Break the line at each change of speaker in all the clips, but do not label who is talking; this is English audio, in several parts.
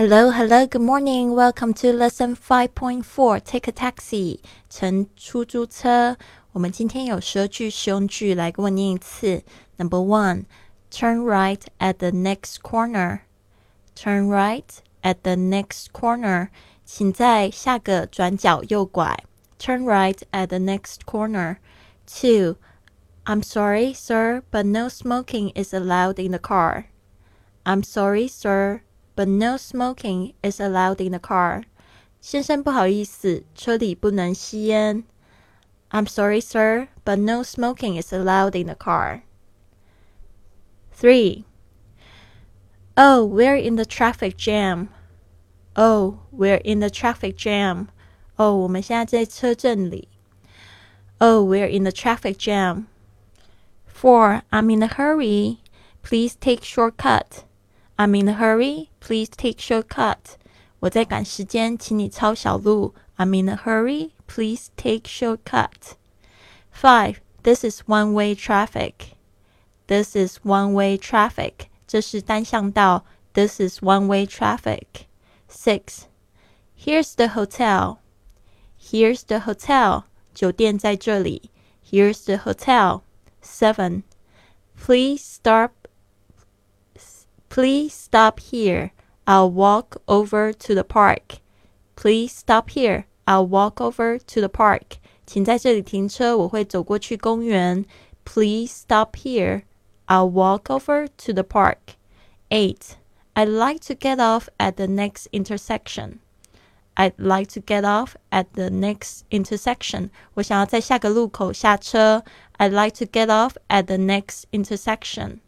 Hello, hello, good morning. Welcome to lesson five point four. Take a taxi. 乘出租车。我们今天有十二句实用句，来跟我念一次。Number one, turn right at the next corner. Turn right at the next corner. 请在下个转角右拐。Turn right at the next corner. Two, I'm sorry, sir, but no smoking is allowed in the car. I'm sorry, sir but no smoking is allowed in the car. 先生，不好意思，车里不能吸烟。I'm sorry, sir, but no smoking is allowed in the car. 3. Oh, we're in the traffic jam. Oh, we're in the traffic jam. Oh, 我们现在在车阵里。Oh, we're in the traffic jam. 4. I'm in a hurry. Please take shortcut. I'm in a hurry. Please take shortcut. 我在赶时间，请你抄小路。I'm in a hurry. Please take shortcut. Five. This is one-way traffic. This is one-way traffic. 这是单向道。This is one-way traffic. Six. Here's the hotel. Here's the hotel. 酒店在这里。Here's the hotel. Seven. Please stop Please stop here. I'll walk over to the park. Please stop here. I'll walk over to the park. 请在这里停车，我会走过去公园。Please stop here. I'll walk over to the park. 8. I'd like to get off at the next intersection. I'd like to get off at the next intersection. 我想要在下个路口下车。I'd like to get off at the next intersection.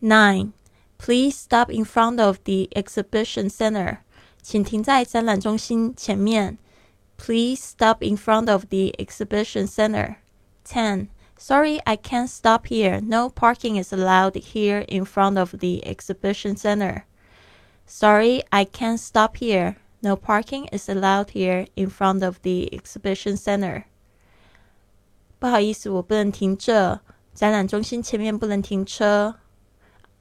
9. Please stop in front of the exhibition center. 请停在展览中心前面。Please stop in front of the exhibition center. 10. Sorry, I can't stop here. No parking is allowed here in front of the exhibition center. Sorry, I can't stop here. No parking is allowed here in front of the exhibition center. 不好意思，我不能停这。展览中心前面不能停车。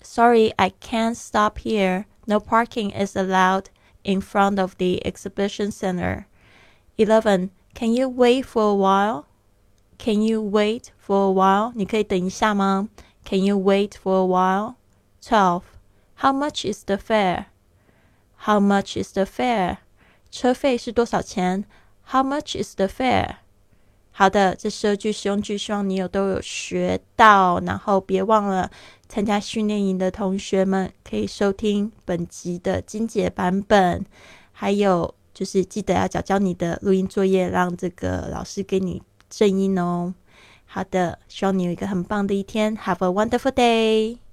Sorry, I can't stop here. No parking is allowed in front of the exhibition center. 11. Can you wait for a while? Can you wait for a while? 你可以等一下吗? Can you wait for a while? 12. How much is the fare? How much is the fare? 车费是多少钱? How much is the fare? 好的，这十二句实用句，希望你有都有学到。然后别忘了参加训练营的同学们可以收听本集的精简版本，还有就是记得要交交你的录音作业，让这个老师给你正音哦。好的，希望你有一个很棒的一天，Have a wonderful day。